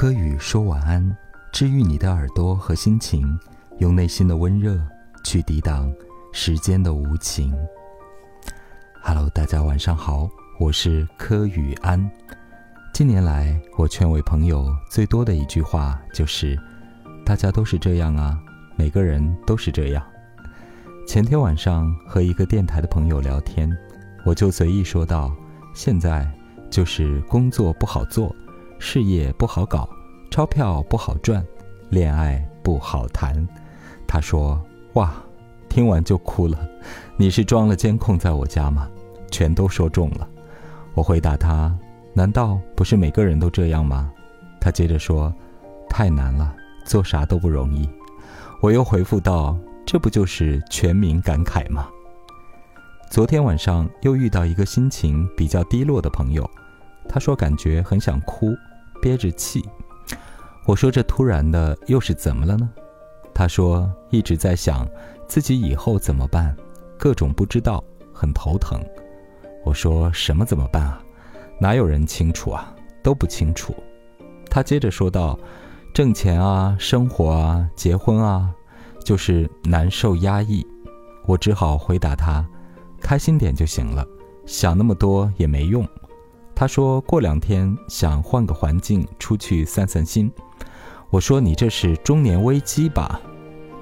柯宇说晚安，治愈你的耳朵和心情，用内心的温热去抵挡时间的无情。Hello，大家晚上好，我是柯宇安。近年来，我劝慰朋友最多的一句话就是：“大家都是这样啊，每个人都是这样。”前天晚上和一个电台的朋友聊天，我就随意说道：“现在就是工作不好做。”事业不好搞，钞票不好赚，恋爱不好谈。他说：“哇，听完就哭了。你是装了监控在我家吗？全都说中了。”我回答他：“难道不是每个人都这样吗？”他接着说：“太难了，做啥都不容易。”我又回复道：“这不就是全民感慨吗？”昨天晚上又遇到一个心情比较低落的朋友，他说感觉很想哭。憋着气，我说这突然的又是怎么了呢？他说一直在想自己以后怎么办，各种不知道，很头疼。我说什么怎么办啊？哪有人清楚啊？都不清楚。他接着说道：挣钱啊，生活啊，结婚啊，就是难受压抑。我只好回答他：开心点就行了，想那么多也没用。他说过两天想换个环境出去散散心，我说你这是中年危机吧？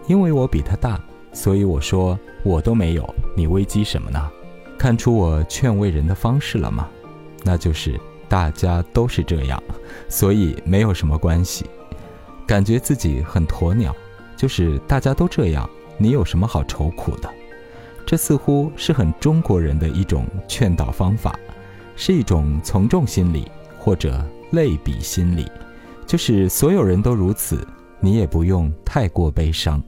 因为我比他大，所以我说我都没有，你危机什么呢？看出我劝慰人的方式了吗？那就是大家都是这样，所以没有什么关系。感觉自己很鸵鸟，就是大家都这样，你有什么好愁苦的？这似乎是很中国人的一种劝导方法。是一种从众心理或者类比心理，就是所有人都如此，你也不用太过悲伤。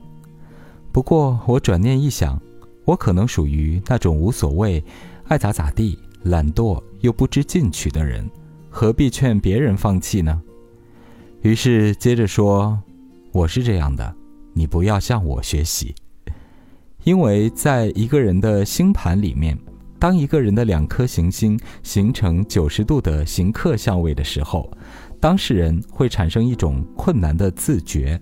不过我转念一想，我可能属于那种无所谓、爱咋咋地、懒惰又不知进取的人，何必劝别人放弃呢？于是接着说：“我是这样的，你不要向我学习，因为在一个人的星盘里面。”当一个人的两颗行星形成九十度的行克相位的时候，当事人会产生一种困难的自觉，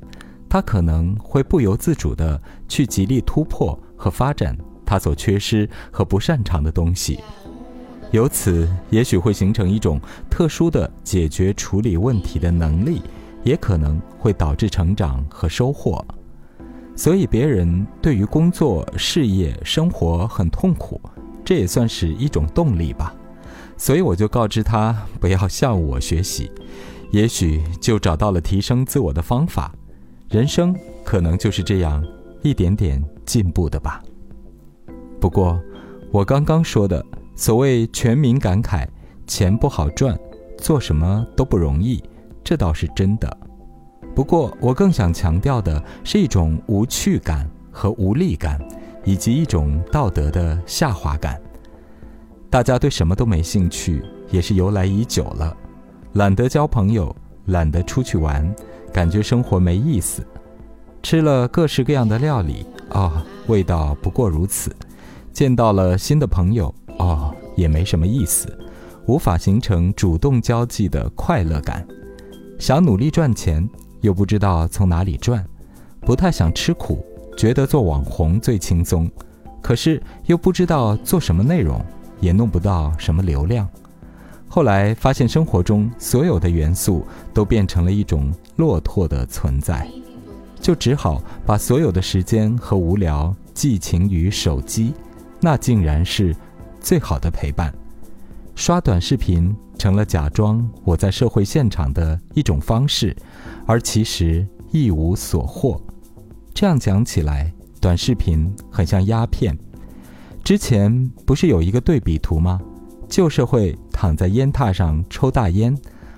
他可能会不由自主地去极力突破和发展他所缺失和不擅长的东西，由此也许会形成一种特殊的解决处理问题的能力，也可能会导致成长和收获。所以，别人对于工作、事业、生活很痛苦。这也算是一种动力吧，所以我就告知他不要向我学习，也许就找到了提升自我的方法。人生可能就是这样一点点进步的吧。不过，我刚刚说的所谓全民感慨，钱不好赚，做什么都不容易，这倒是真的。不过，我更想强调的是一种无趣感和无力感。以及一种道德的下滑感，大家对什么都没兴趣，也是由来已久了。懒得交朋友，懒得出去玩，感觉生活没意思。吃了各式各样的料理，哦，味道不过如此。见到了新的朋友，哦，也没什么意思，无法形成主动交际的快乐感。想努力赚钱，又不知道从哪里赚，不太想吃苦。觉得做网红最轻松，可是又不知道做什么内容，也弄不到什么流量。后来发现生活中所有的元素都变成了一种落拓的存在，就只好把所有的时间和无聊寄情于手机，那竟然是最好的陪伴。刷短视频成了假装我在社会现场的一种方式，而其实一无所获。这样讲起来，短视频很像鸦片。之前不是有一个对比图吗？旧社会躺在烟榻上抽大烟，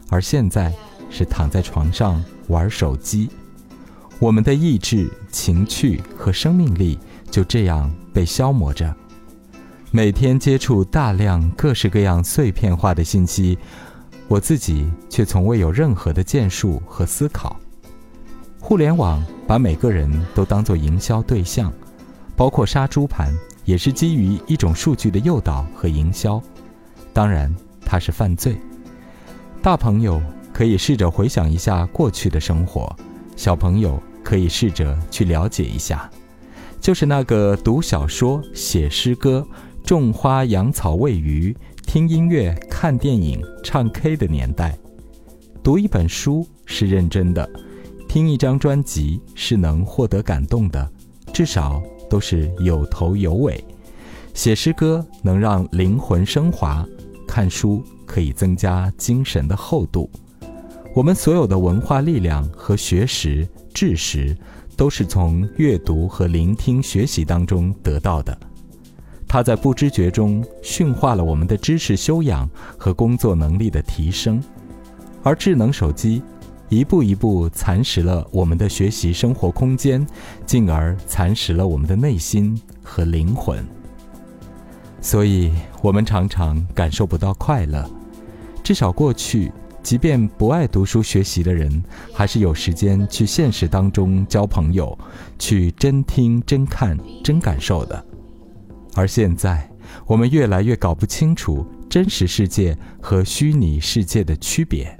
而现在是躺在床上玩手机。我们的意志、情趣和生命力就这样被消磨着。每天接触大量各式各样碎片化的信息，我自己却从未有任何的建树和思考。互联网把每个人都当作营销对象，包括杀猪盘，也是基于一种数据的诱导和营销。当然，它是犯罪。大朋友可以试着回想一下过去的生活，小朋友可以试着去了解一下，就是那个读小说、写诗歌、种花、养草、喂鱼、听音乐、看电影、唱 K 的年代。读一本书是认真的，听一张专辑是能获得感动的，至少都是有头有尾。写诗歌能让灵魂升华，看书可以增加精神的厚度。我们所有的文化力量和学识、知识，都是从阅读和聆听、学习当中得到的。它在不知觉中驯化了我们的知识修养和工作能力的提升。而智能手机，一步一步蚕食了我们的学习生活空间，进而蚕食了我们的内心和灵魂。所以，我们常常感受不到快乐。至少过去，即便不爱读书学习的人，还是有时间去现实当中交朋友，去真听、真看、真感受的。而现在，我们越来越搞不清楚真实世界和虚拟世界的区别。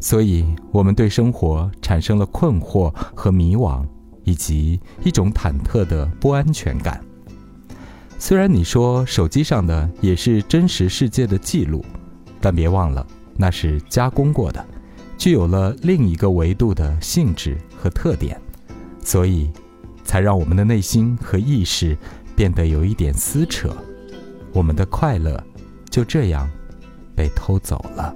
所以，我们对生活产生了困惑和迷惘，以及一种忐忑的不安全感。虽然你说手机上的也是真实世界的记录，但别忘了那是加工过的，具有了另一个维度的性质和特点，所以才让我们的内心和意识变得有一点撕扯，我们的快乐就这样被偷走了。